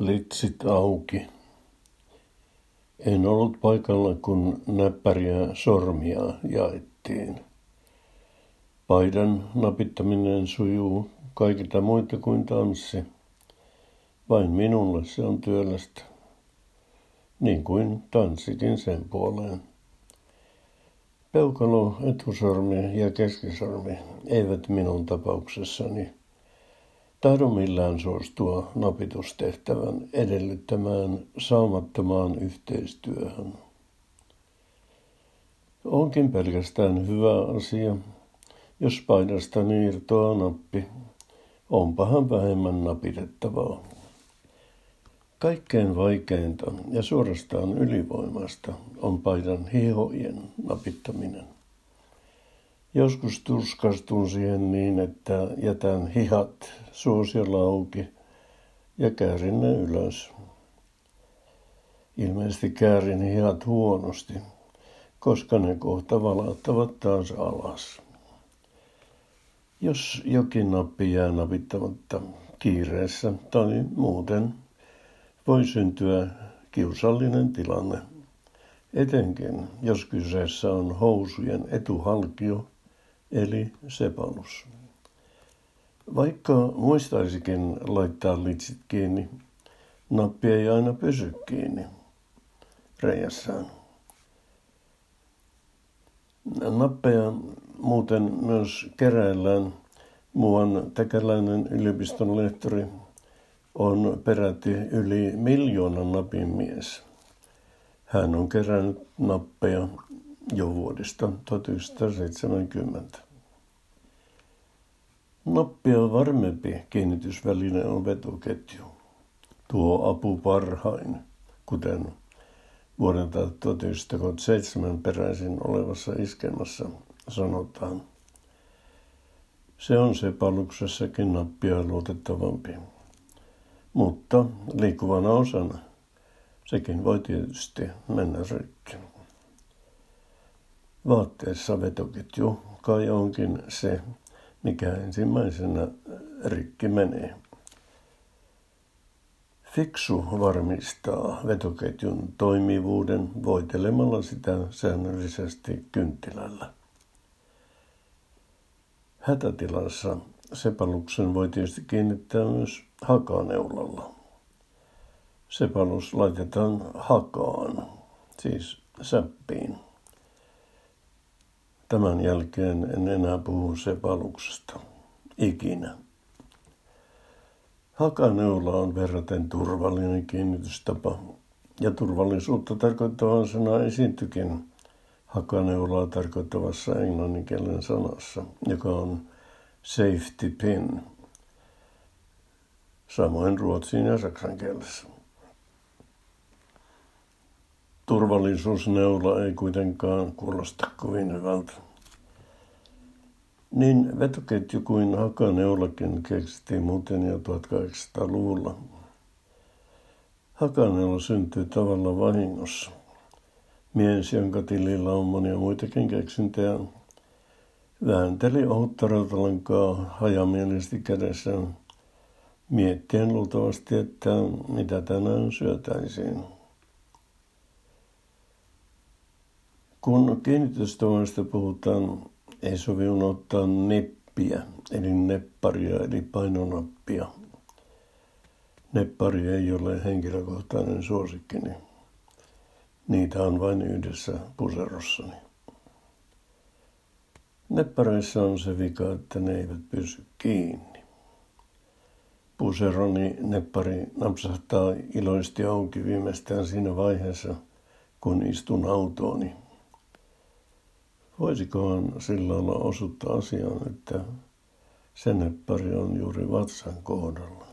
Litsit auki. En ollut paikalla, kun näppäriä sormia jaettiin. Paidan napittaminen sujuu kaikilta muilta kuin tanssi. Vain minulle se on työlästä. Niin kuin tanssikin sen puoleen. Peukalo, etusormi ja keskisormi eivät minun tapauksessani tahdo millään suostua napitustehtävän edellyttämään saumattomaan yhteistyöhön. Onkin pelkästään hyvä asia, jos paidasta irtoaa nappi, onpahan vähemmän napitettavaa. Kaikkein vaikeinta ja suorastaan ylivoimasta on paidan hihojen napittaminen. Joskus tuskastun siihen niin, että jätän hihat suosiolla auki ja käärin ne ylös. Ilmeisesti käärin hihat huonosti, koska ne kohta valauttavat taas alas. Jos jokin nappi jää napittamatta kiireessä tai muuten, voi syntyä kiusallinen tilanne. Etenkin, jos kyseessä on housujen etuhalkio eli sepalus. Vaikka muistaisikin laittaa litsit kiinni, nappi ei aina pysy kiinni reijässään. Nappeja muuten myös keräillään. Muuan tekeläinen yliopiston lehtori on peräti yli miljoonan napin mies. Hän on kerännyt nappeja jo vuodesta 1970. Nappia varmempi kiinnitysväline on vetoketju. Tuo apu parhain, kuten vuodelta 1907 peräisin olevassa iskemassa sanotaan. Se on se paluksessakin nappia luotettavampi. Mutta liikkuvana osana sekin voi tietysti mennä rikki. Vaatteessa vetoketju kai onkin se, mikä ensimmäisenä rikki menee. Fiksu varmistaa vetoketjun toimivuuden voitelemalla sitä säännöllisesti kynttilällä. Hätätilassa sepaluksen voi tietysti kiinnittää myös hakaneulalla. Sepalus laitetaan hakaan, siis säppiin. Tämän jälkeen en enää puhu sepaluksesta. Ikinä. Hakaneula on verraten turvallinen kiinnitystapa, ja turvallisuutta tarkoittavan sana esiintyikin hakaneulaa tarkoittavassa englanninkielen sanassa, joka on safety pin, samoin ruotsin ja saksan kielessä. Turvallisuusneula ei kuitenkaan kuulosta kovin hyvältä. Niin vetoketju kuin hakaneulakin keksittiin muuten jo 1800-luvulla. Hakaneula syntyi tavalla vahingossa. Mies, jonka tilillä on monia muitakin keksintöjä, väänteli ohutta rautalankaa hajamielisesti kädessään, miettien luultavasti, että mitä tänään syötäisiin. Kun kiinnitystavoista puhutaan, ei sovi unohtaa neppiä, eli nepparia, eli painonappia. Neppari ei ole henkilökohtainen suosikkini. Niitä on vain yhdessä puserossani. Neppareissa on se vika, että ne eivät pysy kiinni. Puseroni neppari napsahtaa iloisesti auki viimeistään siinä vaiheessa, kun istun autooni. Voisikohan sillä olla osutta asiaan, että se neppari on juuri vatsan kohdalla?